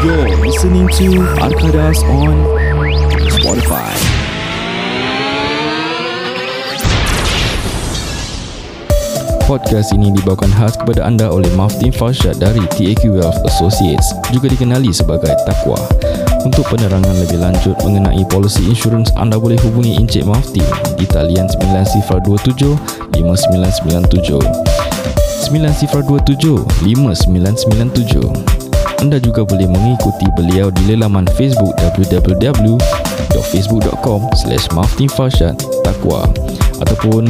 You're listening to Arkadas on Spotify. Podcast ini dibawakan khas kepada anda oleh Maftin Farshad dari TAQ Wealth Associates juga dikenali sebagai Takwa. Untuk penerangan lebih lanjut mengenai polisi insurans anda boleh hubungi Encik Maftin di talian 9027 5997 9027 5997 Anda juga boleh mengikuti beliau di laman Facebook www.facebook.com slash Takwa ataupun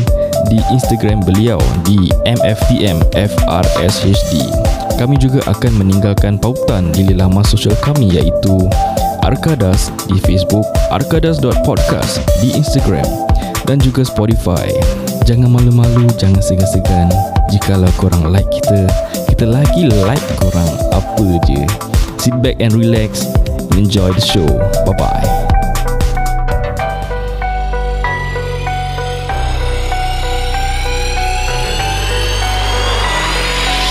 di Instagram beliau di MFTMFRSHD. Kami juga akan meninggalkan pautan di laman sosial kami iaitu Arkadas di Facebook, arkadas.podcast di Instagram dan juga Spotify. Jangan malu-malu, jangan segan-segan. Jikalau korang like kita, kita lagi like korang apa je. Sit back and relax. Enjoy the show. Bye-bye.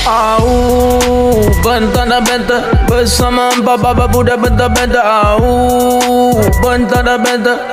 Au Bentana benta Bersama empat baba budak benta-benta Au Bentana benta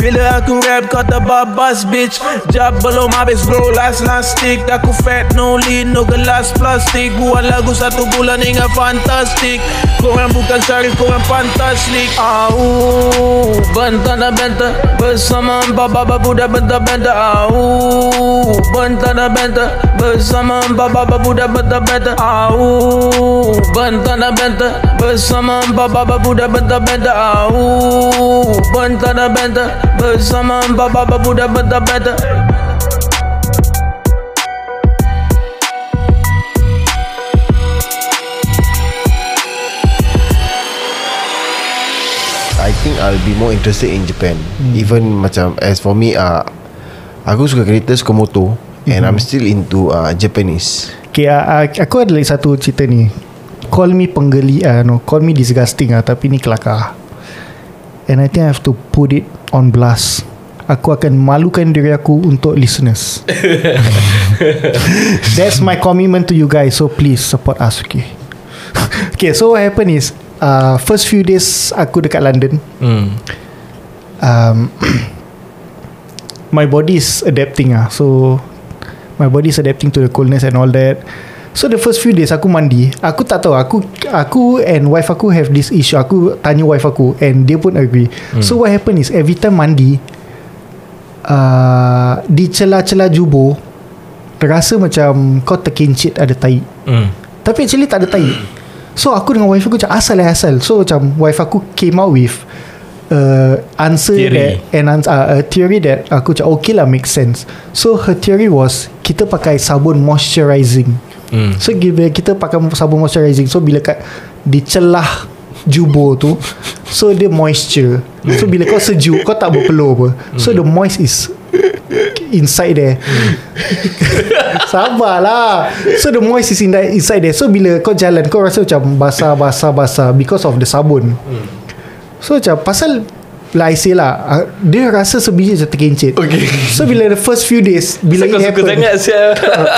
Bila aku rap kata babas bitch. Jab belum habis bro last last stick. Aku fat no lead no gelas plastik. Buat lagu satu bulan hingga fantastik. Korang bukan syarif korang fantastik. Au Bentar dan bentar Bersama empat baba budak bentar-bentar Au Bentar dan bentar Bersama empat baba budak bentar-bentar Au Bentar dan bentar Bersama empat baba budak bentar-bentar Au Bentar dan bentar Bersama empat baba budak bentar-bentar I think I'll be more interested in Japan. Hmm. Even macam as for me, uh, aku suka kereta, suka motor, and I'm still into uh, Japanese. Okay, uh, aku ada lagi satu cerita ni. Call me penggeli, uh, no, call me disgusting ah, tapi ni kelakar. And I think I have to put it on blast. Aku akan malukan diri aku untuk listeners. That's my commitment to you guys. So please support us, okay? okay, so what happened is, uh, first few days aku dekat London, Hmm. um, my body is adapting ah. So my body is adapting to the coldness and all that. So the first few days aku mandi, aku tak tahu aku aku and wife aku have this issue. Aku tanya wife aku and dia pun agree. Hmm. So what happen is every time mandi uh, di celah-celah jubur terasa macam kau terkincit ada tai. Hmm. Tapi actually tak ada tai So aku dengan wife aku macam asal lah asal So macam wife aku came out with uh, Answer Theory. that And uh, a theory that Aku macam okay lah make sense. So her theory was Kita pakai sabun moisturizing. Hmm. So bila kita pakai sabun moisturizing. So bila kat Di celah Jubur tu So dia moisture. So bila kau sejuk Kau tak berpeluh apa. So the moist is Inside there. Sabarlah So the moist is inside there. So bila kau jalan Kau rasa macam Basah-basah-basah Because of the sabun So macam Pasal Like I say lah uh, Dia rasa sebiji macam terkincit Okay. So bila the first few days Bila Kau it suka happen sangat sial.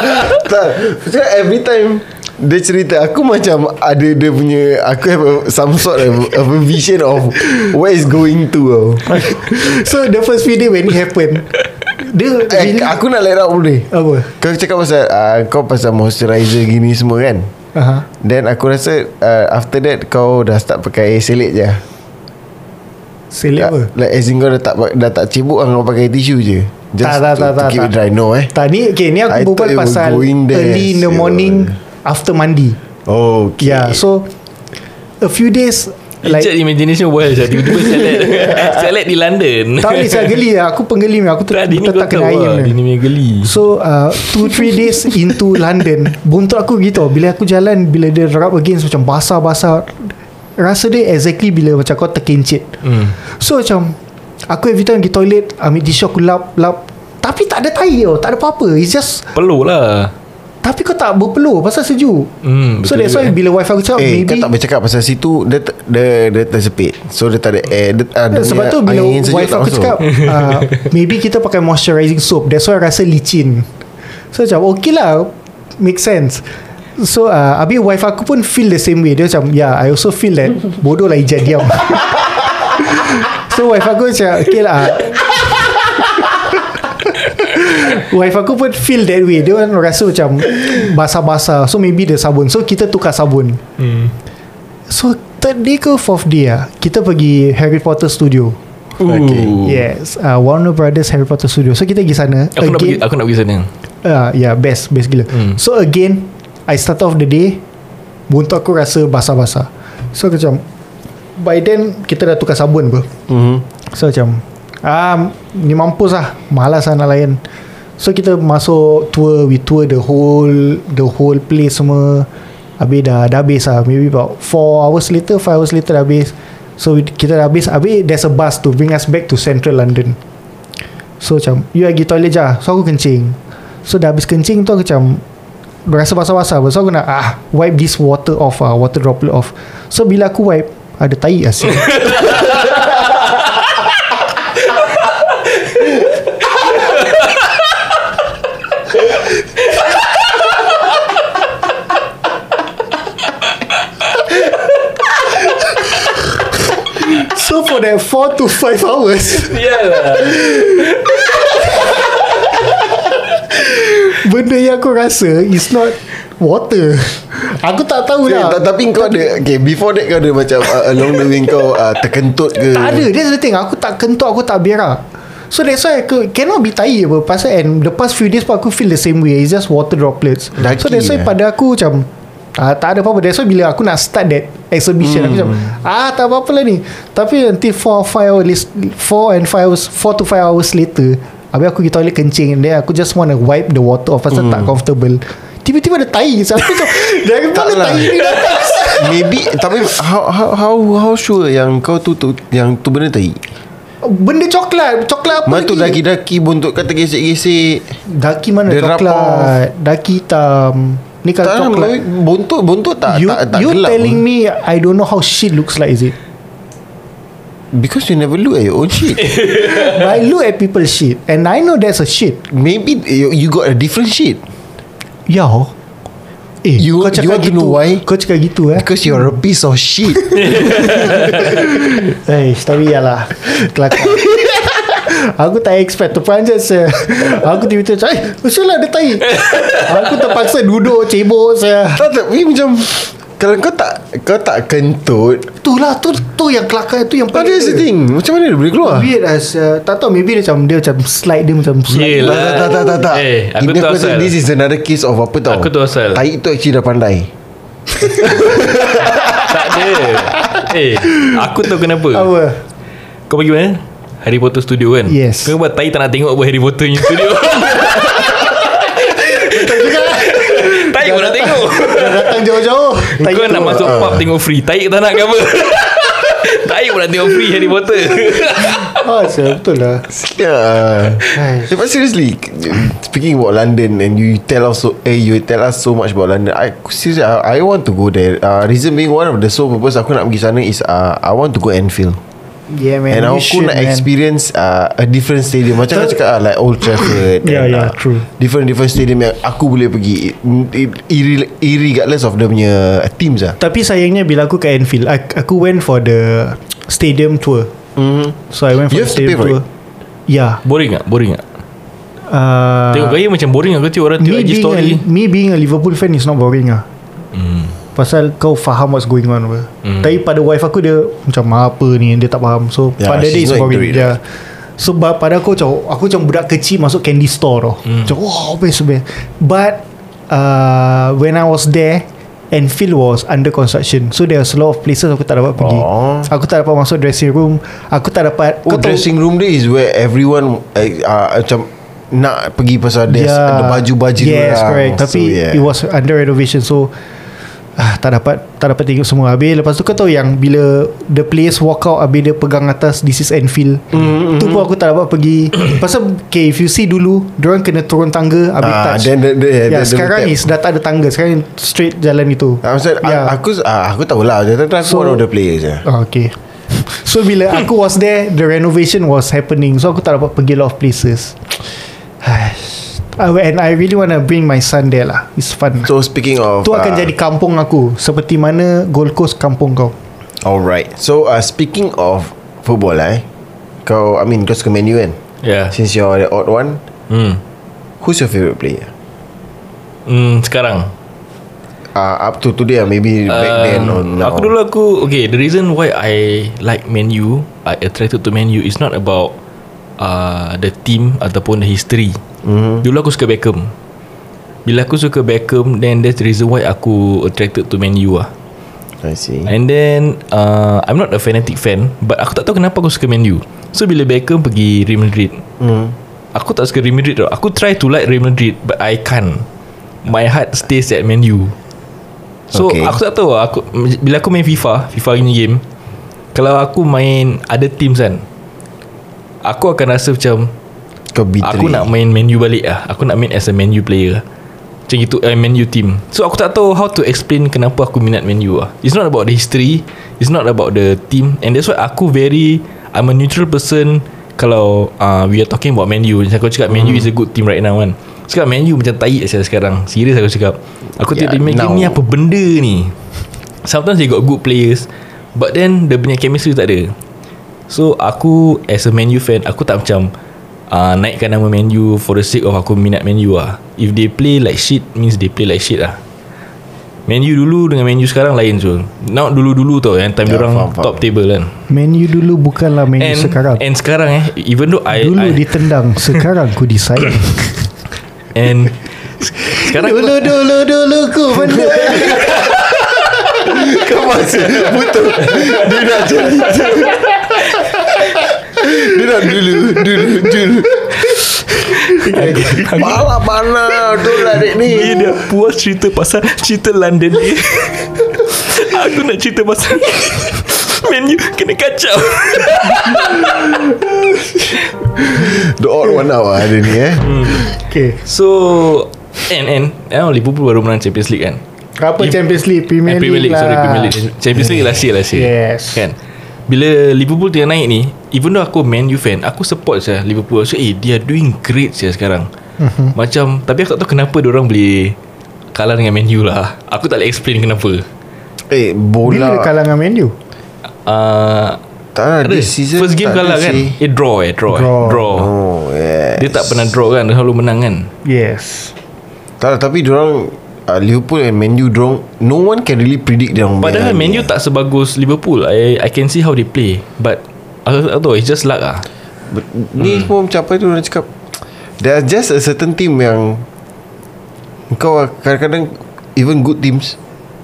tak, sebab every time dia cerita aku macam ada dia punya aku have a, some sort of, of a vision of where is going to tau. So the first few days When it happen Dia eh, really- aku nak let out boleh Apa Kau cakap pasal uh, Kau pasal moisturizer gini semua kan uh-huh. Then aku rasa uh, After that Kau dah start pakai selit je Apa? Like as in kau dah tak Dah tak cibuk Kau pakai tisu je. Just Tak, tak, to, tak, to tak, keep tak. it dry No eh? Tak ni okay, Ni aku berbual pasal going there, Early in the morning After mandi. Oh okay. Yeah so A few days Like, Like imagination wild saya Tiba-tiba salad Salad di London. Tak boleh saya geli lah Aku penggeli Aku ter, Tak kau tak kena air lah. ni. Dini punya geli. So uh, Two three days Into London Buntut aku gitu. Bila aku jalan Bila dia rub against Macam basah-basah Rasa dia exactly Bila macam kau terkencit Hmm. So macam Aku every time pergi toilet Ambil tisu aku lap lap. Tapi tak ada tai tau Tak ada apa-apa. It's just Perlu lah. Tapi kau tak berpeluh Pasal sejuk. Hmm, So that's why juga. Bila wife aku cakap Eh Maybe kau tak bercakap pasal situ Dia, t- dia, dia tersepit. So dia tak ada air dia, uh, dia Sebab tu bila wife aku masuk. cakap uh, Maybe kita pakai moisturizing soap. That's why rasa licin. So macam okay lah Make sense So uh, Habis wife aku pun Feel the same way. Dia macam Yeah I also feel that Bodoh lah ijat diam. So wife aku macam Okay lah. Wife aku pun feel that way. Dia kan rasa macam Basah-basah. So maybe dia sabun. So kita tukar sabun. Hmm. So third day ke fourth day lah Kita pergi Harry Potter studio. Okay. Yes uh, Warner Brothers Harry Potter Studio. So kita pergi sana Aku nak pergi Aku nak pergi sana. Uh, Yeah best Best gila. Hmm. So again I start off the day Buntut aku rasa basah-basah. So aku macam By then Kita dah tukar sabun apa. Mhm. So macam ah, Ni mampus lah. Malas lah nak layan. So kita masuk tour We tour the whole The whole place semua. Habis dah, dah habis lah. Maybe about 4 hours later 5 hours later dah habis. So we- kita dah habis. Habis there's a bus to bring us back to central London. So macam You pergi toilet je So aku kencing. So dah habis kencing tu aku macam Rasa basah-basah So aku nak ah Wipe this water off ah, Water droplet off. So bila aku wipe Ada tai asyik So for that 4 to 5 hours. Yalah Benda yang aku rasa Is not Water. Aku tak tahu Okay, lah. ta- tapi kau ada Okay before that kau ada macam uh, Along the way kau uh, Terkentut ke? Tak ada That's the thing. Aku tak kentut Aku tak berak So that's why aku Cannot be tai apa. Pasal and The past few days pun Aku feel the same way. It's just water droplets. Daki So that's why lah. pada aku macam ah, Tak ada apa-apa. That's why bila aku nak start that Exhibition Aku macam Ah tak apa-apa lah ni. Tapi until 4 or 5 hours 4 and 5 hours 4 to 5 hours later Habis aku pergi toilet kencing Then aku just want to wipe the water off Pasal tak comfortable. Tiba-tiba ada tai So aku macam Dari mana lah. tai ni datang? Maybe Tapi how, how, how, how sure Yang kau tu, tu Yang tu benda tai? Benda coklat. Coklat apa Mana tu lagi? daki-daki Buntut kata gesek-gesek? Daki mana Dia rub coklat? Daki hitam. Ni kalau coklat. Buntut Buntut tak You, tak, tak you gelap. telling pun. me I don't know how shit looks like is it Because you never look at your own shit. But I look at people's shit And I know that's a shit. Maybe you, you got a different shit. Ya Eh You- kau you cakap to gitu. know why? Kau cakap gitu eh. Because you're a piece of shit. Eh tapi ya lah. Kelakar. Aku tak expect Terperanjat saya Aku tiba-tiba macam Eh Macam lah ada tai. Aku terpaksa duduk Cebok saya Tak tapi macam Kalau kau tak Kau tak kentut. Tu lah Tu, tu yang kelakar Tu yang What is the thing. Macam mana dia boleh keluar? Weird as uh, Tak tahu maybe dia macam Dia macam slide Dia macam slide Yelah. Tak tak tak tak tak. Eh, aku Ini tahu rasa asal. This is another case of apa tau? Aku tahu asal. Tai tu actually dah pandai. Tak ada. Eh Aku tahu kenapa. Apa? Kau pergi mana? Harry Potter studio kan? Yes. Kau buat tai tak nak tengok apa Harry Potter punya studio. Tai pun nak tengok. Dah datang jauh-jauh Kau nak masuk pub tengok free? Tai tak nak ke apa? Tai pun nak tengok free Harry Potter. Ah, saya betul lah. Yeah Hai. Yeah, But seriously Speaking about London And you tell us so eh, You tell us so much about London I Seriously I, I want to go there. Uh, Reason being One of the sole purpose Aku nak pergi sana Is uh, I want to go Anfield Yeah man And you aku should, nak man. experience uh, A different stadium Macam kau cakap uh, Like Old Trafford Yeah, and, yeah, uh, true. Different-different stadium Yang aku boleh pergi Irre- Irregardless of Dia punya Teams lah Tapi sayangnya Bila aku ke Anfield aku, aku went for the Stadium tour mm-hmm. So I went for You the stadium tour Yeah Boring tak? Boring tak? uh, Tengok gaya macam boring aku tengok orang tengok me IG being, story a, me being a Liverpool fan Is not boring lah hmm. Pasal kau faham what's going on apa. Hmm. Tapi pada wife aku dia Macam apa ni Dia tak faham So Yeah, pada dia into it, yeah. So ba- pada aku macam Aku macam budak kecil Masuk candy store tau Hmm. Macam wow best best But uh, When I was there Enfield was under construction So there was a lot of places Aku tak dapat pergi Oh. Aku tak dapat masuk dressing room Aku tak dapat Oh kau tahu- dressing room dia is where everyone uh, uh, macam nak pergi pasal there's Yeah. ada baju-baju Yes orang. correct So, Tapi yeah. it was under renovation So ah, tak dapat tak dapat tengok semua. Habis lepas tu kau tahu yang bila the players walk out habis dia pegang atas this is Anfield. Mm, tu pun aku tak dapat pergi. Pasal okay if you see dulu diorang kena turun tangga habis Ah, touch. then the- the- ya, the- the sekarang is dah tak ada tangga. Sekarang straight jalan itu. Ah, maksud, Ya. aku ah, aku tahu lah. Dia aku So- one of the players je. Oh, okay. So bila aku was there The renovation was happening. So aku tak dapat pergi a lot of places Ah, And I really want to bring my son there lah. It's fun. So speaking of Tu akan ah, jadi kampung aku. Seperti mana Gold Coast kampung kau? Alright. So uh, speaking of Football eh Kau I mean kau suka Man U kan? Ya Since you're the odd one Hmm. Who's your favourite player? Hmm sekarang? Uh, Up to today lah Maybe back then or Um, now. Aku dulu aku Okay the reason why I like Man U I attracted to Man U Is not about uh, The team Ataupun the history. Mm-hmm. Dulu aku suka Beckham. Bila aku suka Beckham Then that's the reason why Aku attracted to Man U lah I see. And then uh, I'm not a fanatic fan But aku tak tahu kenapa aku suka Man U. So bila Beckham pergi Real Madrid mm. Aku tak suka Real Madrid tau. Aku try to like Real Madrid But I can't. My heart stays at Man U. So Okay. aku tak tahu aku Bila aku main FIFA FIFA punya game Kalau aku main Other teams kan Aku akan rasa macam Kau bitterly Aku nak main Man U balik lah. Aku nak main as a Man U player. Macam itu uh, Man U team. So aku tak tahu How to explain Kenapa aku minat Man U lah. It's not about the history. It's not about the team. And that's why aku very I'm a neutral person Kalau uh, We are talking about Man U. Macam aku cakap Man U is a good team right now kan. Cakap Man U macam tahi saya sekarang. Serius aku cakap. Aku Yeah, yeah, tengok now. ni apa benda ni. Sometimes they got good players But then Dia punya chemistry tak ada So aku As a Man U fan Aku tak macam uh, Naikkan nama Man U For the sake of aku minat Man U lah If they play like shit Means they play like shit lah Man U dulu Dengan Man U sekarang lain so Not dulu-dulu tau Yang time yeah, orang faham, faham. Top table kan. Man U dulu bukanlah Man U and, sekarang. And sekarang eh Even though I, Dulu I ditendang Sekarang ku disayang And Sekarang Dulu dulu dulu ku benda. Kau masih Betul Dia nak cerita Dia nak dulu Dulu Dulu Malah mana Tu lah dek ni. Dia dah puas cerita pasal Cerita London ni. Aku nak cerita pasal Man U. Kena kacau. The odd one out lah Dia ni eh. Okay. So And and oh, Liverpool baru menang Champions League kan? Apa Champions League? Premier Eh, Premier League lah Sorry Premier League. Champions League last year last year. Yes. Kan Bila Liverpool tengah naik ni Even though aku Man U fan Aku support saya Liverpool So eh they are doing great saya sekarang Mhm. Macam Tapi aku tak tahu kenapa orang boleh Kalah dengan Man U lah Aku tak boleh explain kenapa Eh Bila dia bola kalah dengan Man U uh, Tak lah ada. This season First game tak kalah kan. Eh draw eh Draw, Draw. Eh. draw. Oh yes Dia tak pernah draw kan Dia selalu menang kan Yes Tak tapi diorang uh, Liverpool and Man U diorang No one can really predict diorang Padahal Man U tak sebagus Liverpool. I I can see how they play. But tahu It's just luck lah But, Ni semua macam apa tu orang cakap? There's just a certain team yang Kau kadang-kadang Even good teams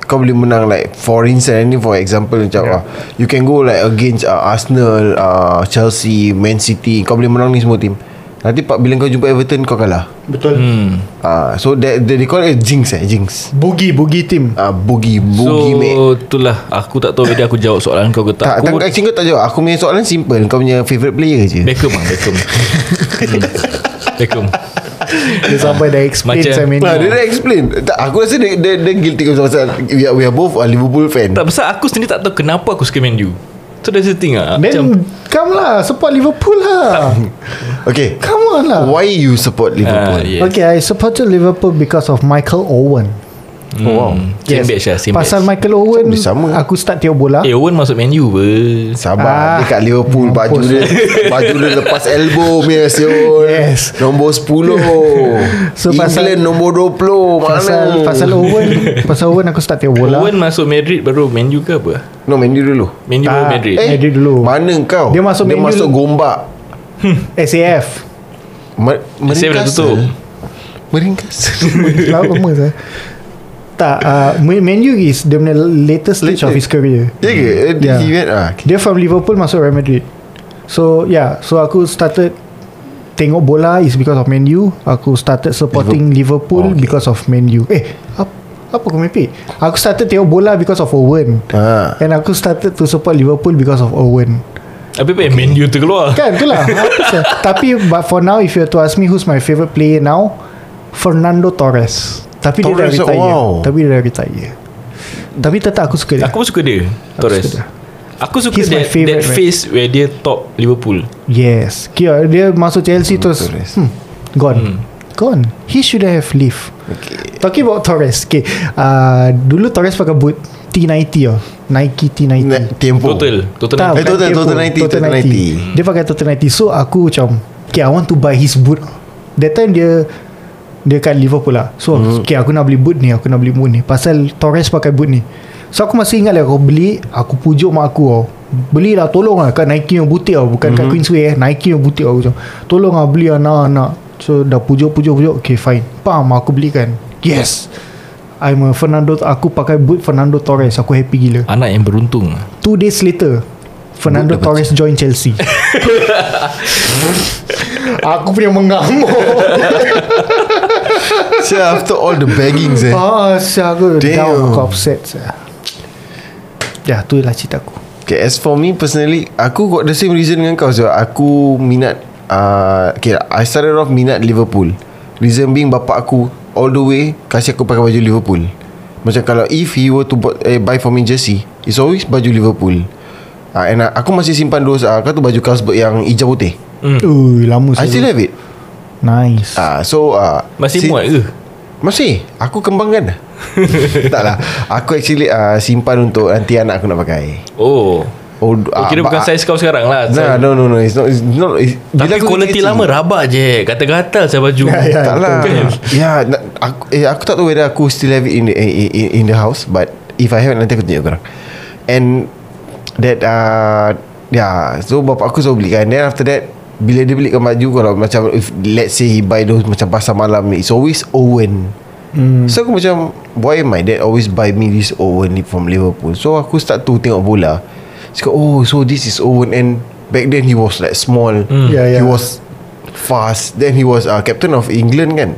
Kau boleh menang like For instance ni For example macam Yeah. yeah. You can go like Against uh, Arsenal uh, Chelsea Man City Kau boleh menang ni semua team Nanti pak bila kau jumpa Everton Kau kalah. Betul. Hmm. Uh, So that, they, they call it jinx eh Jinx. Boogie Boogie team. Uh, Boogie So Boogie mate. itulah. Aku tak tahu Whether aku jawab soalan kau ke tak. Tak, Aku tak, actually kau tak jawab. Aku punya soalan simple. Kau punya favourite player je. Beckham lah Beckham. Hmm. Beckham. Dia sampai dah explain Macam- Nah, dia dah explain. Tak, Aku rasa dia, dia, dia guilty Pasal we are, we are both a Liverpool fan. Tak pasal aku sendiri tak tahu Kenapa aku suka Man U So that's the thing lah Then Macam Come lah Support Liverpool lah. Okay. Come on lah. Why you support Liverpool? Ah, yes. Okay I supported Liverpool Because of Michael Owen Oh wow. Same batch lah Same Pasal batch. Michael Owen sama. Aku start tengok bola. Eh Owen masuk Man U ber Sabar Ah, Dia kat Liverpool Baju mampus. dia Baju dia lepas elbow punya siul Yes. Nombor 10 So, England pasal- nombor 20 Mana Pasal Pasal Owen Pasal Owen aku start tengok bola. Owen masuk Madrid baru Man U ke apa? No Man U dulu. Man U Tak. Madrid. Eh, Madrid dulu. Mana kau? Dia masuk Dia Man U masuk dulu. gombak. SAF Mer- Saya dah tutup. Meringkasel Lama saya Tak uh, Man U is The punya latest stage of his career. Ya ke? Eh, Dia Yeah. he went ah, Dia from Liverpool Masuk Real Madrid. So yeah. So aku started Tengok bola Is because of Man U. Aku started supporting Liverpool, Okay. Because of Man U. Eh up, Apa kau merepek Aku started tengok bola Because of Owen. Ha. And aku started to support Liverpool Because of Owen. Habis apa yang Man U tu keluar. Kan itulah Apa sah? Tapi But for now If you were to ask me Who's my favourite player now Fernando Torres Tapi dia dah Torres, retire wow. Tapi dia dah retire Tapi tetap aku suka dia. Aku pun suka dia Torres. suka dia. Aku suka He's my that, favourite, that man. phase Where dia top Liverpool. Yes. Kira dia masuk Chelsea terus Torres. hmm, Gone. Gone. He should have leave. Okay. Talking about Torres Okay. Uh, Dulu Torres pakai boot T90 oh. Nike T90 Na- Tempo. Total Total Tak, Eh, bukan total- Tempo, total 90, total 90. Dia pakai total 90 So aku macam Okay I want to buy his boot. That time dia Dia kat Liverpool lah. So Hmm. okay aku nak beli boot ni Aku nak beli boot ni. Pasal Torres pakai boot ni. So aku masih ingat lah Aku beli Aku pujuk mak aku tau Beli lah tolong lah. Kat Nike yang butik tau Bukan Hmm. kat Queensway eh. Nike yang butik tau Aku macam Tolong lah beli lah nak nak So dah pujuk pujuk pujuk. Okay fine. Pam aku belikan. Yes! I'm a Fernando Aku pakai boot Fernando Torres. Aku happy gila. Anak yang beruntung Two days later Fernando Torres join Chelsea. Aku punya mengamuk So after all the beggings eh. Ah, saya aku Damn. down Aku upset saya. Ya tu lah cerita aku Okay, as for me personally, aku got the same reason dengan kau. So, aku minat, uh, okay, I started off minat Liverpool. Reason being bapak aku all the way kasih aku pakai baju Liverpool. Macam kalau if he were to buy, eh, buy for me jersey, it's always baju Liverpool. Uh, and uh, aku masih simpan dua, uh, kau tu baju Carlsberg yang hijau putih. Hmm. Ui lama I still have it. Nice Uh, so, uh, Masih si- muat ke? Masih Aku kembangkan Tak lah Aku actually uh, simpan untuk Nanti anak aku nak pakai Oh Oh, Oh, kira bukan saiz kau sekarang lah Nah, no, no, no. It's not. It's not it's, Tapi aku quality lama rabak je Gatal-gatal saya baju Ya, ya. Tak lah. Ya, nak- aku, eh, aku tak tahu whether aku still have it in the in, in, in the house, but if I have nanti aku tunjuk korang. And that uh, yeah, so bapak aku selalu belikan. Then after that, bila dia belikan baju kalau macam if let's say he buy those macam pasar malam ni, it's always Owen. Hmm. So aku macam Why my dad always buy me this Owen ni from Liverpool So aku start to tengok bola Cakap oh so this is Owen And back then he was like small Hmm. Ya, ya. He was fast Then he was uh, captain of England kan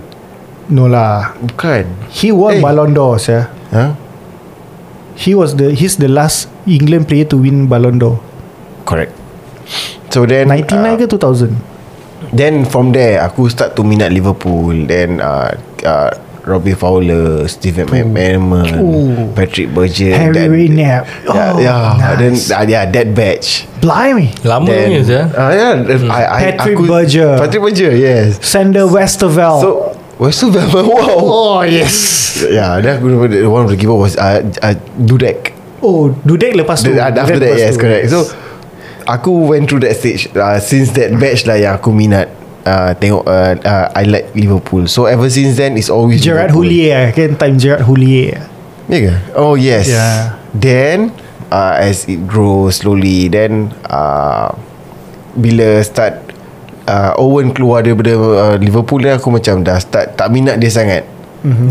No lah Bukan He won Eh. Ballon d'Or saya. Huh? He was the He's the last England player to win Ballon d'Or Correct So then 99 ke 2000 Then from there Aku start to minat Liverpool Then uh, uh, Robbie Fowler Steven McManaman. Patrick Berger Harry then- Redknapp Yeah, Oh, yeah. Then nice. uh, yeah, that batch. Blimey Lama ni saya uh, yeah, hmm. I, I, Patrick aku, Berger. Patrick Berger, yes. Sander Westerveld So, West of wow. Oh yes Yeah, then aku remember the one of the giver was uh, uh, Dudek. Oh Dudek lepas tu The, uh, after Dudek that, yes, tu. correct. So, aku went through that stage uh, since that batch lah yang aku minat. Uh, tengok uh, uh, I like Liverpool So ever since then It's always Gerard. Houllier Kan time Gerard Houllier Ya ke? Oh yes Yeah. Then uh, As it grows slowly Then uh, Bila start uh, Owen keluar daripada uh, Liverpool Then aku macam dah start Tak minat dia sangat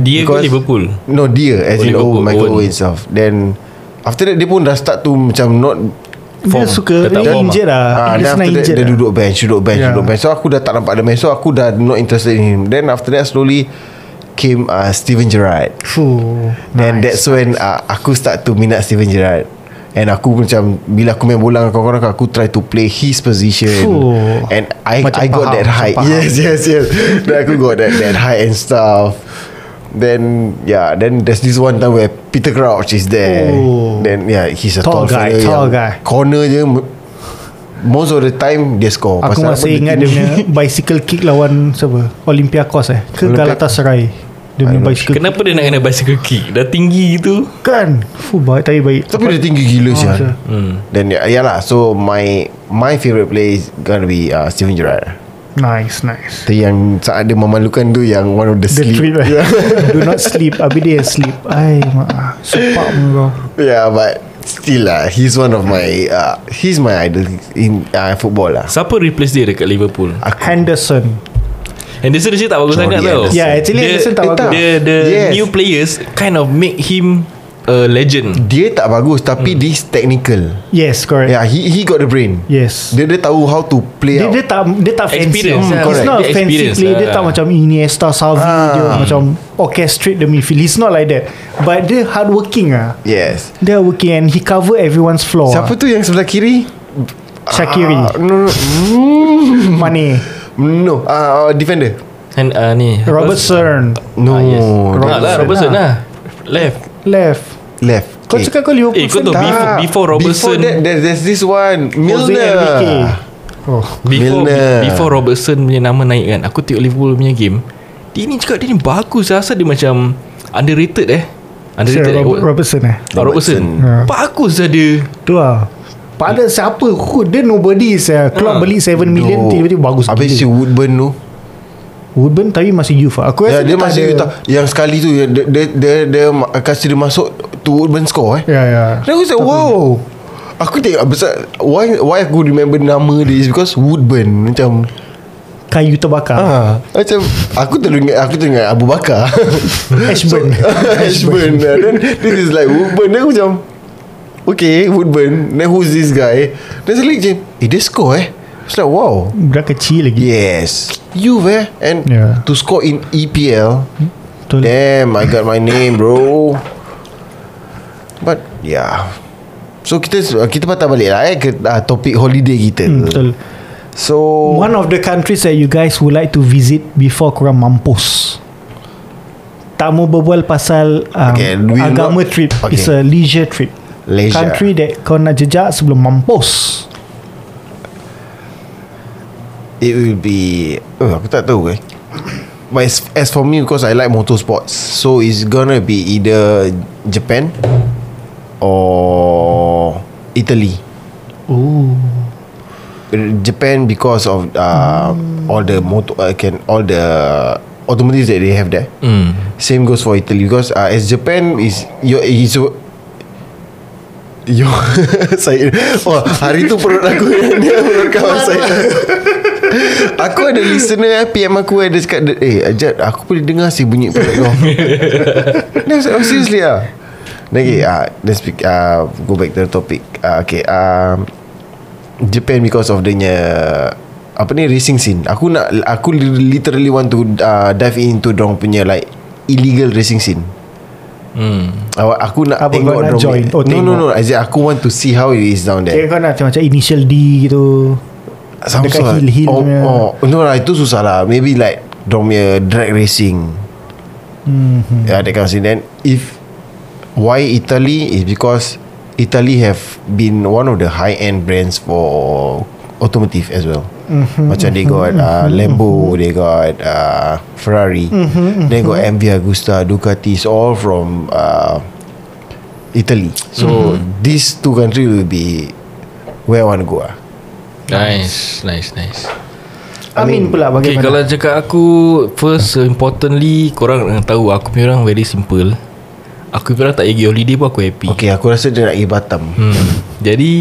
Dia ke Because- Liverpool No dia Oh, As in Liverpool, oh, Michael Owen. Owen himself Then After that dia pun dah start to Macam not Dia Form. suka Dia tak Dia form injet lah Ah, Dia then senang injet Dia lah. duduk bench Duduk bench Yeah. Duduk bench So aku dah tak nampak dia main So aku dah not interested in him Then after that slowly Came uh, Steven Gerrard And nice. that's when uh, Aku start to minat Steven Gerrard And aku macam Bila aku main bola dengan kawan-kawan aku, aku try to play his position Fuh. And I Macam I got faham, that height. Yes yes yes Then aku got that that height and stuff Then yeah Then there's this one time Where Peter Crouch is there. Oh. Then yeah He's a Tall tall, guy, fella tall guy. Corner je Most of the time Dia score. Aku Pasal masih ingat dia punya Bicycle kick lawan Siapa? Olympiakos eh? Ke Olympiak- Galatasaray? Dia punya bicycle Kenapa dia nak kena bicycle kick? Dah tinggi gitu. Kan? Fuh baik Tapi baik. Tapi dia tinggi gila Oh, sih sure. hmm. Then yeah, yeah lah. So my My favourite player is Gonna be uh, Steven Gerrard Nice nice. Tu yang saat dia memalukan tu Yang one of the, The sleep. trip eh Do not sleep Habis dia sleep. Ay mak Sepak mu kau. Yeah but Still lah He's one of my uh, He's my idol In uh, football lah. Siapa replace dia dekat Liverpool? Aku. Henderson. Henderson actually tak bagus Jordi sangat tau. Henderson. Yeah, actually Dia- Henderson tak bagus. The, the Yes. new players Kind of make him a legend. Dia tak bagus Tapi Hmm. this technical. Yes correct. Yeah he he got the brain. Yes. Dia dia tahu how to play dia, out. dia tak dia tak fancy. Experience Hmm, lah. It's Correct. not Dia fancy experience play. Dia lah. tak macam Iniesta Xavi Ah. Dia macam Orchestrate the midfield. It's not like that. But dia hardworking ah. Yes. Dia hardworking And he cover everyone's flaw Siapa tu yang sebelah kiri? Shakiri. Ah, No no. Mm, Mane. No uh, Defender. And uh, ni. Robertson. No Ah, yes. dia- Ah, lah Robertson lah. Left. Left Left. Kau Okay. cakap kau Liverpool Eh, kau fan tahu tak? before, before Robertson Before that there, There's this one Milner. Oh. Before, Milner. before Robertson punya nama naik kan Aku tengok Liverpool punya game Dia ni cakap dia ni bagus Asal dia macam Underrated eh. Underrated Sir, eh Rob- Robertson eh. Ah, Robertson. Ya. Bagus lah dia. Tu lah. Pada siapa Who- Dia nobody saya Club Ah. beli 7 million No. Tiba-tiba bagus Habis si Woodburn tu Woodburn tapi masih youth lah. Aku Ya, rasa dia tak masih ada- tak, Yang sekali tu Dia, dia, dia, dia, dia Kasih dia masuk To Woodburn score eh. Ya ya. Dan aku cakap wow. Aku tengok besar Why why aku remember nama dia Is because Woodburn Macam Kayu terbakar. Ah, Macam Aku teringat Aku teringat Abu Bakar. Ashburn. Ashburn. Then this is like Woodburn. Then aku macam Okay Woodburn. Then who's this guy? Then suddenly macam Eh dia score eh It's like wow. Budak kecil lagi. Yes. You eh? And Yeah. To score in EPL Betul. Damn I got my name bro. But Yeah. So kita Kita patah balik lah eh Ke uh, topik holiday kita. Hmm, Betul. So One of the countries that you guys would like to visit Before korang mampus. Tak mau berbual pasal um, Okay, Agama not- trip. Okay. It's a leisure trip. Leisure. Country that kau nak jejak sebelum mampus It will be uh, Aku tak tahu eh. But as, as for me Because I like motorsports So it's gonna be either Japan Or Italy. Oh. Japan because of uh, all the motor uh, can all the automotives that they have there. Hmm. Same goes for Italy because uh, as Japan is you is Yo saya Wah hari tu perut aku Dia perut kawan saya Aku ada listener eh, PM aku ada cakap Eh Ajat Aku boleh dengar si bunyi perut kau Then like, oh, seriously lah Then okay uh, Let's speak uh, Go back to the topic uh, Okay um, Japan because of the apa ni racing scene. Aku nak aku literally want to uh, dive into dong punya like illegal racing scene. Hmm Awak aku nak Apa tengok nak join? punya- Oh, no, no tengok. no I say aku want to see how it is down Kira there. kau nak macam initial D gitu Some dekat sort- hill-hill oh, punya. oh, no lah itu susah lah. Maybe like dorang punya drag racing. hmm. Yeah, that kind of thing. Then if why Italy is because Italy have been one of the high end brands for automotive as well. Mm-hmm, Macam they got uh, Lambo, they got uh, Ferrari, mm-hmm, they got MV Agusta, Ducati, it's all from uh, Italy. So mm-hmm. these two countries will be where I want to go. Ah. Nice Nice nice. Amin pula Okay bagaimana kalau cakap aku First uh, importantly Korang tahu Aku punya orang very simple. Aku punya orang tak pergi holiday pun aku happy. Okay, aku rasa dia nak pergi Batam. hmm. Jadi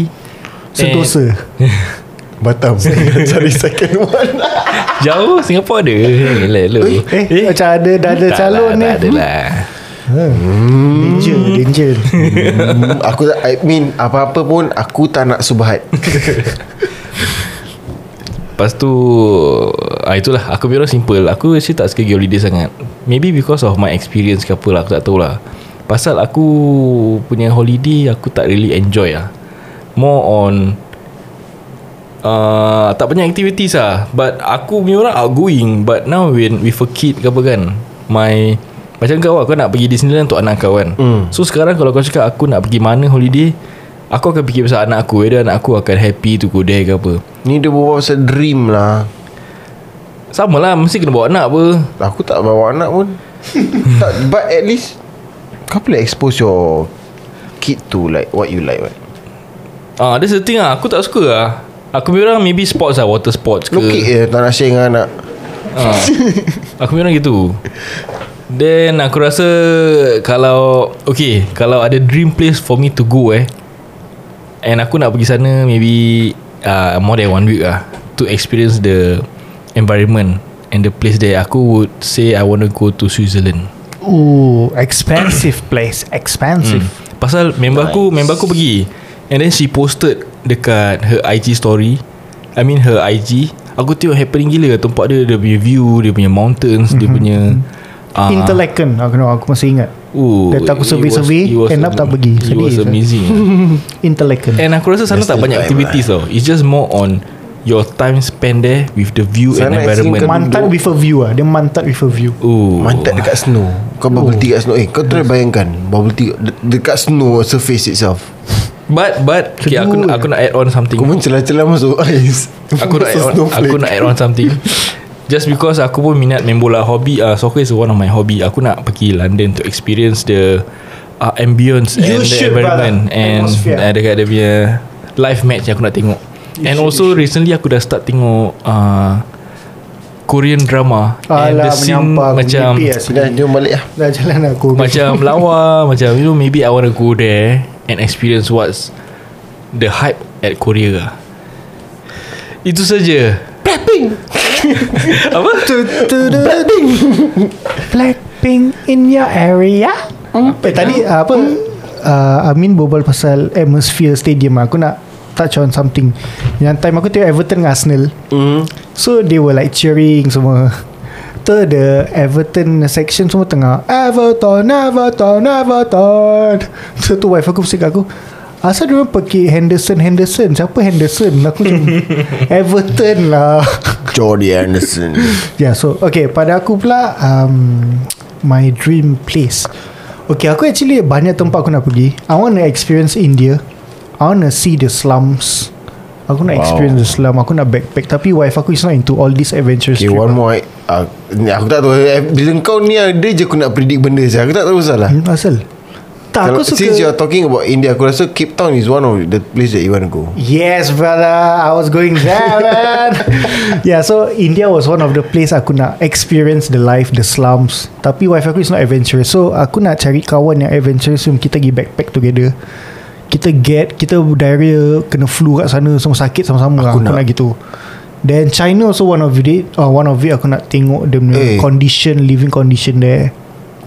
Sentosa. Batam. Cari second one. Jauh Singapura ada. Elok elok Eh, macam ada Dah ada tak calon lah, ni. Tak ada lah. Danger Danger. Hmm, aku tak I mean apa-apa pun aku tak nak subhat. Lepas tu ah, Itulah. Aku orang simple. Aku actually tak suka pergi holiday sangat. Maybe because of my experience ke apa lah Aku tak tahu lah. Pasal aku punya holiday Aku tak really enjoy lah More on uh, Tak banyak activities lah But aku punya orang outgoing. But now when with a kid ke apa kan My Macam kau lah Kau nak pergi Disneyland untuk anak kau kan. Hmm. So sekarang kalau kau cakap Aku nak pergi mana holiday Aku akan fikir pasal anak aku Whether anak aku akan happy to go there ke apa Ni dia bawa pasal dream lah. Sama lah Mesti kena bawa anak apa Aku tak bawa anak pun. tak, but at least kau boleh expose your kid to like what you like. Right? Ah, that's the thing lah Aku tak suka lah Aku punya orang maybe sports lah Water sports ke Lukit je tak nak share dengan anak. ah. Aku punya orang gitu Then aku rasa Kalau Okay Kalau ada dream place for me to go eh And aku nak pergi sana Maybe uh, More than one week lah To experience the Environment And the place there Aku would say I want to go to Switzerland. Ooh, expensive place. Expensive. Pasal member aku Member aku pergi. And then she posted Dekat her IG story. I mean her IG Aku tengok happening gila. Tempat dia Dia punya view Dia punya mountains Dia punya uh, Interlaken aku, know, aku masih ingat Ooh, Data aku survey-survey, was end up tak pergi. It was amazing Interlaken And aku rasa sana That's tak banyak activities tau It's just more on Your time spent there With the view and Sana environment. actually Mantat with a view ah. Dia mantat with a view. Ooh. Mantat dekat snow. Kau bubble tea kat snow. Eh kau try bayangkan Bubble tea de- Dekat snow Surface itself. But But okay, aku, aku nak add on something. Kau pun celah-celah masuk. Ais aku nak add on, aku nak add on something just because aku pun minat main bola hobby uh, soccer is one of my hobby aku nak pergi London to experience the uh, ambience You and the should, environment brother. and Atmosphere. uh, dekat dia punya live match yang aku nak tengok and also recently aku dah start tengok uh, Korean drama and the Alah scene menyampah macam Mimpi lah sini. Dah jom balik lah Dah jalan aku macam lawa macam you know maybe I want to go there and experience what's the hype at Korea. Itu saja. Blackpink. Apa? Blackpink. Blackpink in your area? Eh tadi uh, apa? Uh, Amin berbual pasal Atmosphere stadium. Aku nak touch on something. Yang time aku tengok Everton dengan Arsenal. Mm. So they were like cheering semua. Tu the Everton section semua tengah Everton Everton Everton. So tu wife aku pusing aku Asal dia orang pakai Henderson Henderson? Siapa Henderson? Aku macam Everton lah. Jordi Anderson Yeah so Okay pada aku pula um, My dream place. Okay aku actually Banyak tempat aku nak pergi. I want to experience India. I want to see the slums. Aku nak Wow. experience the slum. Aku nak backpack. Tapi wife aku is not into All these adventures Okay one more uh, Aku tak tahu. Eh, Bila kau ni ada je Aku nak predict benda je Aku tak tahu salah Hmm, Asal Tak Kalau, aku suka Since you're talking about India Aku rasa Cape Town is one of the place that you want to go. Yes brother. I was going there man. Yeah so India was one of the place Aku nak experience the life The slums. Tapi wife aku is not adventurous. So aku nak cari kawan yang adventurous. So kita pergi backpack together. Kita get Kita diarrhea Kena flu kat sana Semua sakit sama-sama. Aku Aku, aku nak. nak. gitu. Then China also one of it uh, One of it aku nak tengok The Eh. condition Living condition there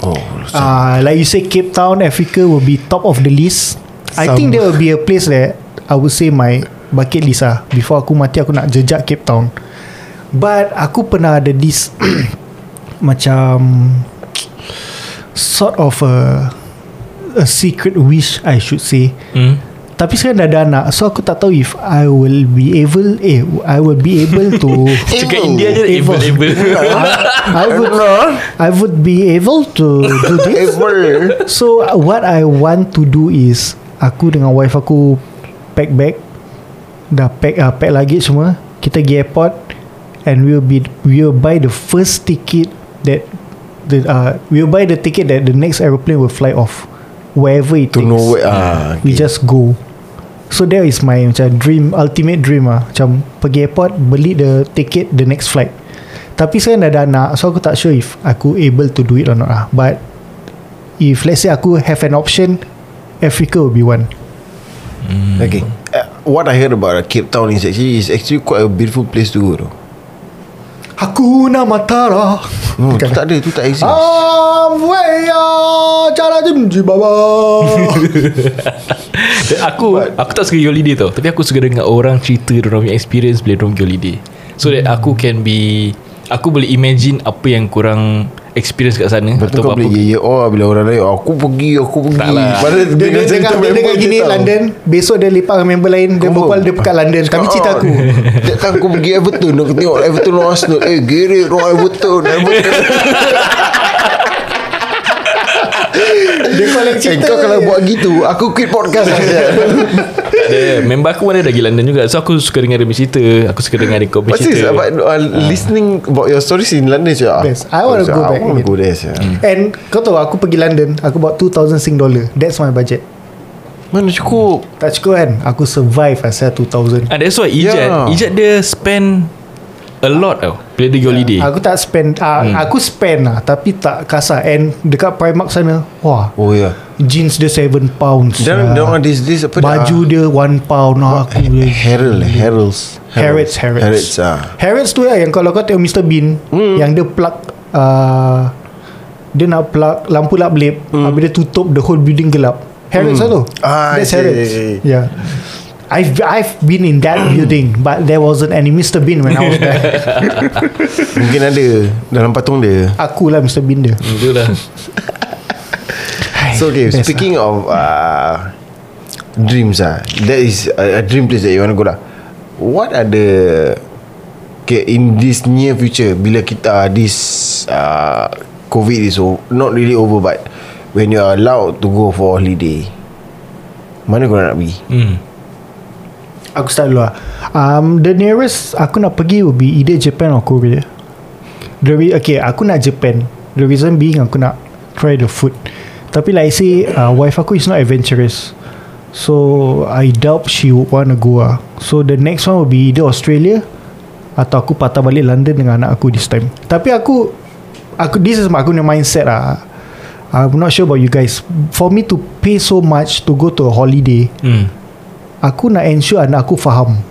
Oh uh, Like you say Cape Town Africa will be top of the list. I Some- think there will be a place that I would say my bucket list lah Before aku mati Aku nak jejak Cape Town. But Aku pernah ada this Macam Sort of a A secret wish I should say. Hmm. Tapi sekarang dah ada anak So aku tak tahu if I will be able Eh I will be able to Cakap India je Evil. Able-able. I would I would be able to do this. Ever So uh, what I want to do is Aku dengan wife aku Pack bag Dah pack uh, pack luggage semua Kita pergi airport And we'll be We'll buy the first ticket That the uh, We'll buy the ticket That the next aeroplane will fly off Wherever it To takes. know where ah, We just go So that is my Macam dream Ultimate dream ah. Macam pergi airport Beli the ticket The next flight. Tapi sekarang dah ada anak So aku tak sure if Aku able to do it or not ah. But If let's say aku have an option Africa will be one. Okay. Uh, What I heard about uh, Cape Town is actually Is actually quite a beautiful place to go though. Hakuna Matata No, tu tak ada Tu tak exist. Amweya Cara jimji baba Aku Aku tak suka pergi holiday tau. Tapi aku suka dengar orang cerita Diorang punya experience Bila diorang pergi holiday. So that aku can be Aku boleh imagine Apa yang kurang Experience kat sana Lepas Atau kau apa boleh ye ye oh bila orang lain aku pergi aku pergi. Tak lah. Padahal Dia, dia, dengar, cerita dia member dengar gini tahu. London Besok dia lepak dengan member lain Dia berbual dia pekat London. Tapi cerita aku. That time aku pergi Everton Aku tengok Everton Arsenal. Eh gerik orang Everton Everton Dia collect Eh cerita kau kalau buat gitu Aku quit podcast saja yeah, Member aku mana dah pergi London juga So aku suka dengar dia punya cerita Aku suka dengar dia kau punya What's this cerita about uh, listening about your stories in London je? Best. I wanna go back I want to go there. Sir. And kau tahu aku pergi London Aku bawa 2000 Sing dollar That's my budget Mana cukup? Tak cukup kan Aku survive asal 2000 Ah, That's why Ijat Yeah. Ijat dia spend A lot tau Bila dia pergi holiday Aku tak spend uh, hmm. Aku spend lah Tapi tak kasar And dekat Primark sana Wah Oh ya. Yeah. Jeans dia 7 pounds Dan lah. dia orang this this apa? Baju dia 1 pound lah Aku Harold, Harold's. Harrods Harrods Harrods ah. Harrods tu lah Yang kalau kau tengok Mr Bean hmm. Yang dia plug uh, Dia nak plug Lampu lap lip hmm. Habis dia tutup The whole building gelap Harrods hmm. tu Ah, That's. Harrods Yeah I've I've been in that building But there wasn't any Mr. Bean When I was there Mungkin ada Dalam patung dia Aku lah Mr. Bean dia Itulah So okay Best Speaking of uh, Dreams ah, That is a, a dream place that you want to go lah What are the Okay in this near future Bila kita uh, This uh, COVID is o- Not really over but When you are allowed to go for holiday Mana kau nak pergi hmm. Aku start dulu lah. Um, The nearest Aku nak pergi Will be either Japan or Korea. The re- Okay aku nak Japan. The reason being Aku nak Try the food. Tapi like I say uh, Wife aku is not adventurous. So I doubt she would want to go lah So the next one will be Either Australia Atau aku patah balik London Dengan anak aku this time. Tapi aku aku This is aku punya mindset lah. I'm not sure about you guys. For me to pay so much To go to a holiday Hmm. Aku nak ensure anak aku faham.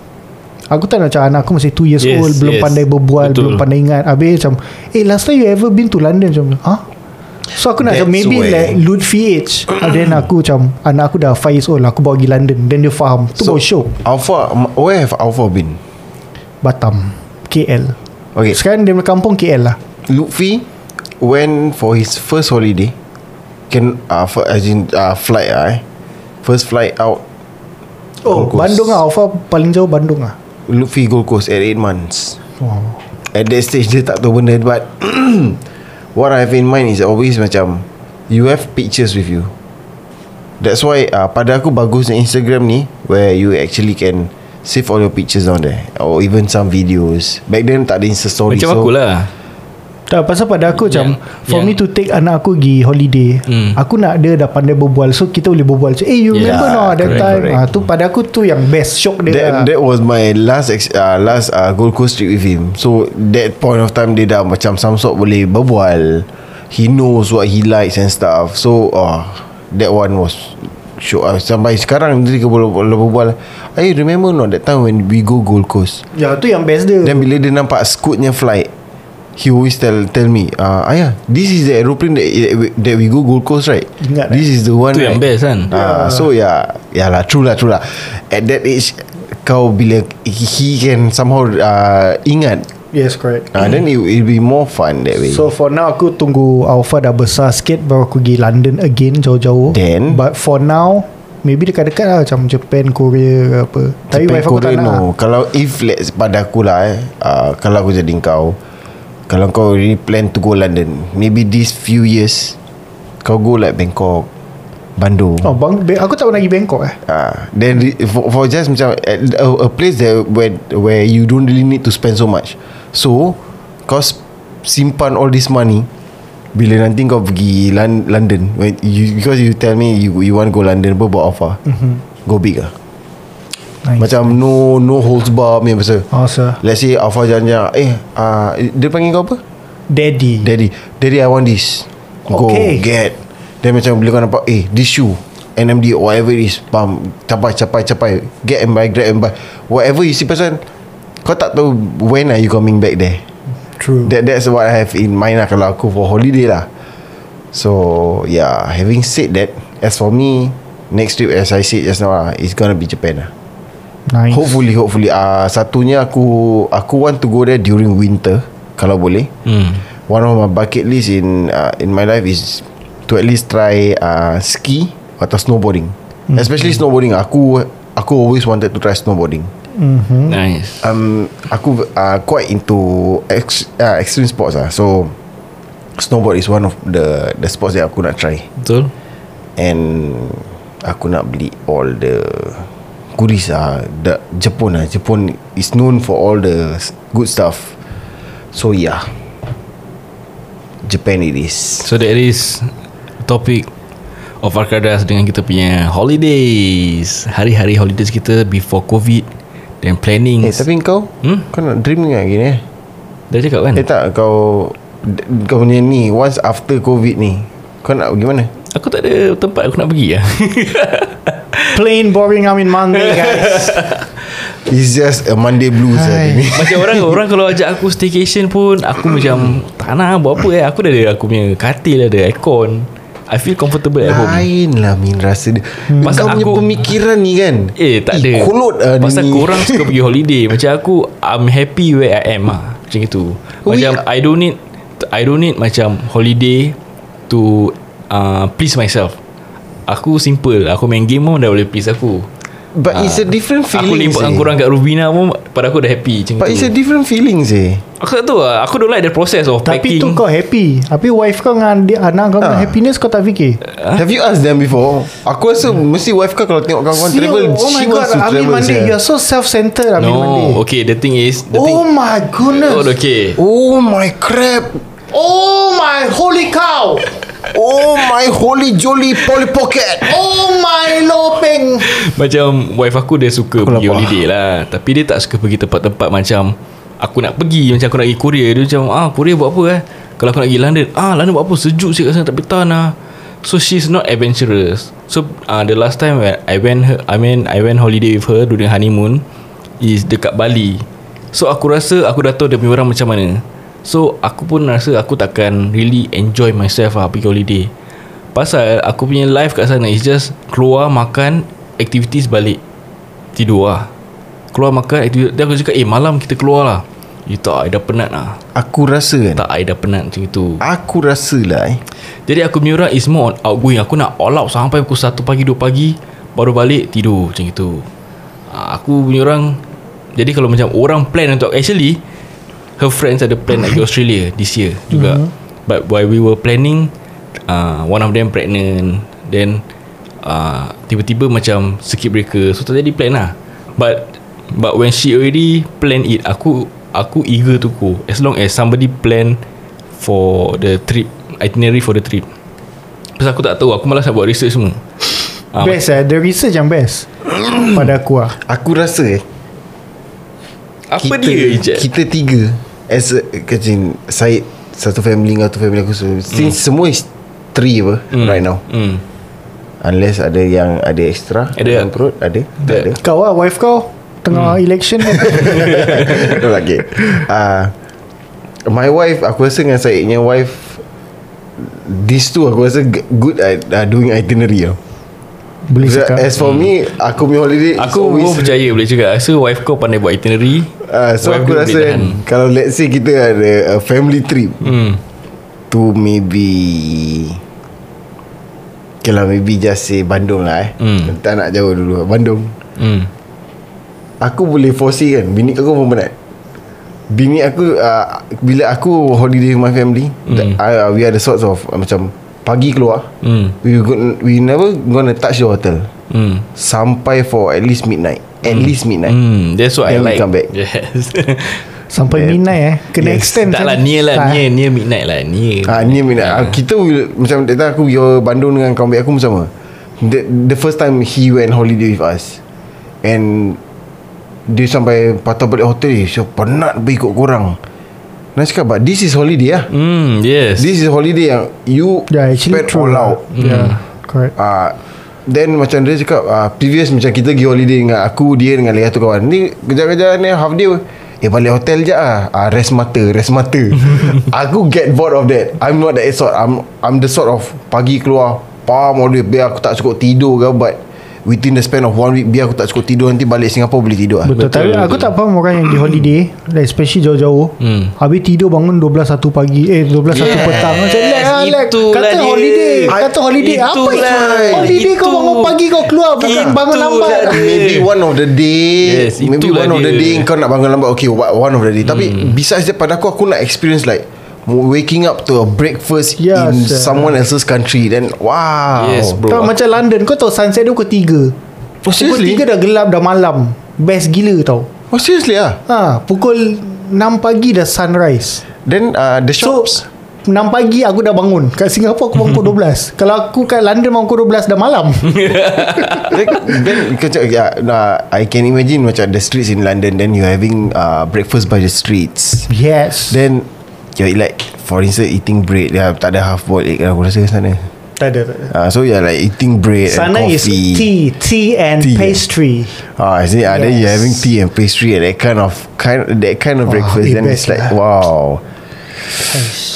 Aku tak nak macam anak aku masih 2 years Yes, old Belum yes. pandai berbual Betul. Belum pandai ingat. Habis macam Eh last time you ever been to London? Macam huh? So aku nak macam Maybe where- like Lutfi age And then aku macam Anak aku dah 5 years old Aku bawa pergi London. Then dia faham. Tu so, baru show. Alpha Where have Alpha been? Batam. KL Okay. Sekarang dia kampung KL lah. Lutfi Went for his first holiday. Can uh, for, As in uh, Flight lah eh. First flight out Oh Gold Coast. Bandung lah. Alpha paling jauh Bandung lah. Lutfi Gold Coast At 8 months. Oh. At that stage Dia tak tahu benda But What I have in mind Is always macam You have pictures with you. That's why uh, Pada aku bagusnya Instagram ni Where you actually can Save all your pictures on there Or even some videos. Back then tak ada Insta story Macam so, aku lah Tak pasal pada aku macam Yang- For yang- me to take anak aku pergi holiday Hmm. Aku nak dia dah pandai berbual. So kita boleh berbual. Macam, Eh you Yeah, remember no That correct, time? correct. ah, Tu pada aku tu yang best Shock dia That, lah. that was my last ex, uh, last uh, Gold Coast trip with him. So that point of time Dia dah macam Some sort boleh berbual. He knows what he likes and stuff. So uh, That one was Show uh, Sampai sekarang Dia boleh boleh berbual. I remember not That time when we go Gold Coast. Ya tu yang best dia. Then bila dia nampak Scootnya flight He always tell tell me uh, Ayah This is the aeroplane that, that we go Gold Coast right Ingat, This is the one Itu yang right? best kan Ah, so yeah, yeah lah, true lah, true lah. At that age, kau bila he can somehow uh, ingat, Yes correct uh, then it will be more fun that way. So for now aku tunggu Alpha dah besar sikit Baru aku pergi London again Jauh-jauh Then? But for now Maybe dekat-dekat lah Macam Japan Korea ke apa Tapi Japan, wife aku tak Korea, nak no. Kalau if let's pada aku lah eh, uh, kalau aku jadi kau, kalau kau really plan to go London, maybe these few years, kau go like Bangkok, Bandung. Oh bang, Ba- aku tak pernah pergi Bangkok eh Ah, then re- for, for just macam a, a, place that where where you don't really need to spend so much. So, kau simpan all this money bila nanti kau pergi Lon- London when you because you tell me you you want go London apa buat apa? Mm-hmm. Go big ah. Nice. Macam no no holds bar punya pasal. Oh sir. Let's say Alpha jangan Eh uh, Dia panggil kau apa? Daddy. Daddy. Daddy I want this. Go Okay. get. Then macam bila kau nampak Eh this shoe NMD or whatever it is Bam Capai capai capai. Get and buy Grab and buy. Whatever you see person Kau tak tahu When are you coming back there. True. That That's what I have in mind lah Kalau aku for holiday lah. So Yeah Having said that As for me Next trip as I said just now lah It's gonna be Japan lah Nice. Hopefully Hopefully. Uh, Satunya aku Aku want to go there During winter Kalau boleh. Hmm. One of my bucket list In uh, in my life is To at least try uh, Ski Atau snowboarding. Hmm. Especially snowboarding. Aku Aku always wanted to try snowboarding. Mm-hmm. Nice. Um, Aku uh, quite into ex, uh, Extreme sports lah So Snowboard is one of the The sports that aku nak try. Betul. And Aku nak beli All the Goodies lah the, Jepun lah Jepun is known for all the Good stuff. So yeah. Japan it is. So that is Topic Of Arkadas Dengan kita punya Holidays. Hari-hari holidays kita Before COVID Dan planning Eh tapi kau Hmm? Kau nak dream ni lagi ni eh? Dah cakap kan? Eh tak kau Kau punya ni Once after covid ni Kau nak pergi mana? Aku tak ada tempat Aku nak pergi lah plain boring I'm in Monday guys. It's just a Monday blues lah ni. Macam orang Orang kalau ajak aku staycation pun Aku macam Tak nak buat apa eh? Aku dah ada aku punya Katil ada aircon. I feel comfortable at home. Lain lah Min rasa dia. Pasal Kau punya aku- pemikiran ni kan? Eh tak ada. Eh, Kolot lah Pasal ni. korang suka pergi holiday. Macam aku I'm happy where I am lah Macam itu Macam We- I don't need I don't need macam Holiday To uh, Please myself Aku simple. Aku main game pun Dah boleh please aku. But it's a different Aku feeling seh. dengan korang kat Rubina pun Pada aku dah happy Macam But tu. it's a different feeling sih Aku tak tahu lah. Aku don't like the process of Tapi packing. tu kau happy. Tapi wife kau dengan adik, anak kau dengan Ah. happiness kau tak fikir? Have you asked them before? Aku rasa mesti wife kau Kalau tengok kawan-kawan travel Oh my She god Amin travel Monday sia. You are so self-centered Amin No Okay the thing is the thing, Oh my goodness. Oh okay. Oh my crap. Oh my holy cow Oh my holy jolly Polly pocket. Oh my lopeng. Macam wife aku dia suka Aku pergi lapar. holiday lah. Tapi dia tak suka pergi tempat-tempat macam Aku nak pergi Macam aku nak pergi Korea. Dia macam ah Korea buat apa eh? Kalau aku nak pergi London Ah London buat apa? Sejuk sikit kat sana Tak tahan lah. So she's not adventurous. So uh, the last time when I went her, I mean I went holiday with her During honeymoon Is dekat Bali. So aku rasa Aku dah tahu dia punya orang macam mana So aku pun rasa Aku takkan really enjoy myself lah Pergi holiday. Pasal aku punya life kat sana Is just Keluar makan Activities balik Tidur lah. Keluar makan activity, Dia aku cakap Eh malam kita keluar lah. You tak I dah penat lah. Aku rasa kan? Tak I dah penat macam itu. Aku rasa lah eh. Jadi aku punya orang Is more on outgoing. Aku nak all out Sampai pukul 1 pagi 2 pagi Baru balik Tidur macam itu. Ah, Aku punya orang Jadi kalau macam Orang plan untuk Actually Her friends ada plan Nak pergi Australia This year juga. But while we were planning uh, One of them pregnant. Then uh, Tiba-tiba macam Circuit breaker So tak jadi plan lah. But But when she already Plan it Aku Aku eager to go. As long as somebody plan For the trip Itinerary for the trip. Pasal aku tak tahu Aku malas nak buat research semua. Ah, Best eh? The research yang best Pada aku lah. Aku rasa eh Apa kita, dia Ijat? Kita tiga As a Kecil Syed Satu family Satu family aku so, Since semua is Three apa Hmm. Right now hmm. Unless ada yang Ada extra Ada. dalam perut Ada Tak ada Kau lah wife kau Tengah election ni okay. uh, My wife Aku rasa dengan Syednya wife These two aku rasa Good at uh, Doing itinerary tau Boleh cakap As for me Aku punya holiday Aku always, pun percaya boleh cakap Rasa wife kau pandai buat itinerary uh, So Wife aku rasa kan. Kalau let's say kita ada A family trip hmm. To maybe Okay lah maybe just say Bandung lah eh Hmm. Tak nak jauh dulu Bandung Hmm. Aku boleh foresee kan Bini aku pun penat Bini aku uh, Bila aku holiday with my family Hmm. uh, We are the sorts of uh, Macam Pagi keluar Hmm. We go, we never gonna touch the hotel Hmm. Sampai for at least midnight At least midnight Hmm. That's what Then I like come back. Yes Sampai Yeah. midnight eh Kena Yes. extend Tak lah macam- near lah Tak, eh? Near near midnight lah Near Ah, ni midnight. Ah. Kita will, macam time aku pergi Bandung dengan kawan baik aku sama. The, the first time he went holiday with us. And dia sampai patah balik hotel dia. So penat pergi ikut korang. Nak cakap but this is holiday lah. Hmm. Yes This is holiday yang you Yeah actually spend true all lah. out. Yeah Correct Ah, then macam dia cakap ah, Previous macam kita pergi holiday dengan aku Dia dengan lagi satu kawan Ni kejap-kejap ni half day Eh balik hotel je lah ah, Rest mata Rest mata Aku get bored of that I'm not that sort I'm I'm the sort of Pagi keluar Pam all the way Biar aku tak cukup tidur ke But Within the span of one week Biar aku tak cukup tidur Nanti balik Singapore boleh tidur lah. Betul, Betul, Tapi aku betul. tak faham orang yang di holiday like Especially jauh-jauh Hmm. Habis tidur bangun 12 1 pagi Eh 12 1 Yes, petang. Macam lag lah lag itulah Kata dia. holiday Kata holiday Apa itu? Holiday kau bangun pagi kau keluar Bukan bangun lambat. dia. Maybe one of the day Yes, Maybe one of the day Kau nak bangun lambat Okay one of the day. Tapi besides that Pada aku aku nak experience like Waking up to a breakfast Yes, In sir. someone else's country Then wow. Yes, bro. Tak macam London Kau tahu sunset dia pukul 3 Oh, Pukul seriously? 3 dah gelap dah malam. Best gila tau. Oh seriously ah. ha, Pukul 6 pagi dah sunrise. Then uh, the So shops? 6 pagi aku dah bangun. Kat Singapore aku bangun pukul 12 Kalau aku kat London bangun pukul 12 dah malam. Then, then kecak, yeah, nah, I can imagine macam the streets in London Then you having uh, breakfast by the streets. Yes. Then You're like For instance eating bread yeah, Tak ada half boiled egg lah Aku rasa kat sana Tak ada, tak ada. Ah, so you're like eating bread Sana and is coffee. tea, tea and Tea, pastry. Ah, I see. Ah, then you're Yes. having tea and pastry and that kind of kind that kind of Wah, breakfast. eh, Then it's like lah. wow.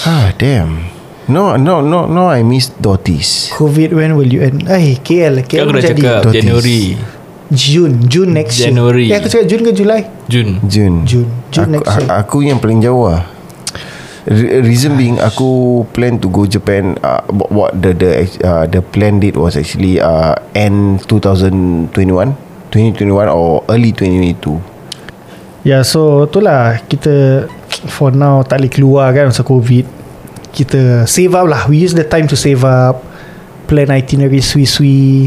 Ah, damn. No, no, no, no. I miss Dotis. COVID when will you end? Eh, KL, KL aku dah jadi cakap Dotis. Januari June, June next January. year. Ya, aku cakap June ke Julai? Jun June. June, June aku, next year. aku yang paling jauh lah. Re- Reason being aku plan to go Japan uh, what- what the the uh, the plan date was actually uh, end 2021 2021 or early 2022 Ya, so itulah kita for now tak boleh keluar kan masa COVID. Kita save up lah. We use the time to save up, plan itinerary sui-sui.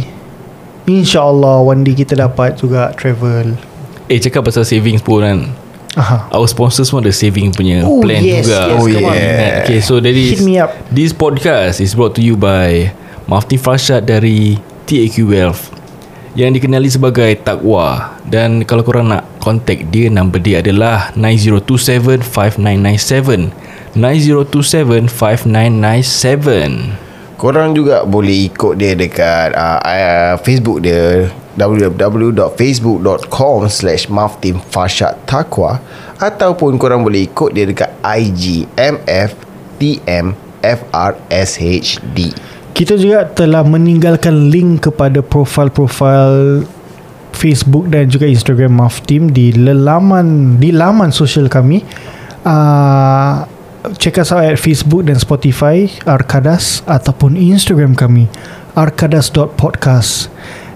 InsyaAllah one day kita dapat juga travel. Eh cakap pasal savings pun kan Aha. Our sponsors pun ada saving punya Oh, plan yes, juga yes, Oh, Come on, yeah. Okay so dari me up. This podcast is brought to you by Mafti Farshad dari TAQ Wealth Yang dikenali sebagai Takwa Dan kalau korang nak contact dia Number dia adalah 9027-5997 9027-5997 Korang juga boleh ikut dia dekat uh, uh, Facebook dia www.facebook.com slash Maftim Farshad Takwa Ataupun korang boleh ikut dia dekat IG MFTM FRSHD Kita juga telah meninggalkan link kepada profil-profil Facebook dan juga Instagram Maf Team di laman di laman sosial kami. Uh, check us out at Facebook dan Spotify Arkadas ataupun Instagram kami arkadas.podcast.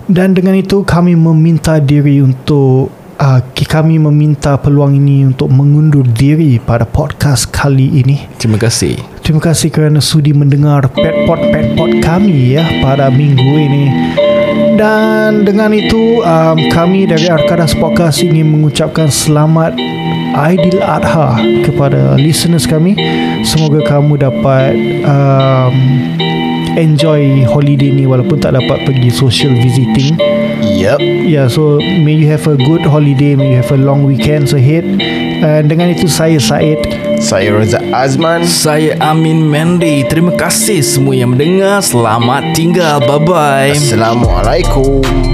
Dan dengan itu kami meminta diri untuk uh, kami meminta peluang ini untuk mengundur diri pada podcast kali ini. Terima kasih Terima kasih kerana sudi mendengar petpot-petpot kami ya pada minggu ini. Dan dengan itu um, kami dari Arkadas Podcast ingin mengucapkan selamat Aidil Adha kepada listeners kami. Semoga kamu dapat um, enjoy holiday ni walaupun tak dapat pergi social visiting. Yup. Yeah, so may you have a good holiday, may you have a long weekend ahead. And dengan itu saya Said. Saya Razak Azman. Saya Amin Mendy Terima kasih semua yang mendengar. Selamat tinggal. Bye-bye. Assalamualaikum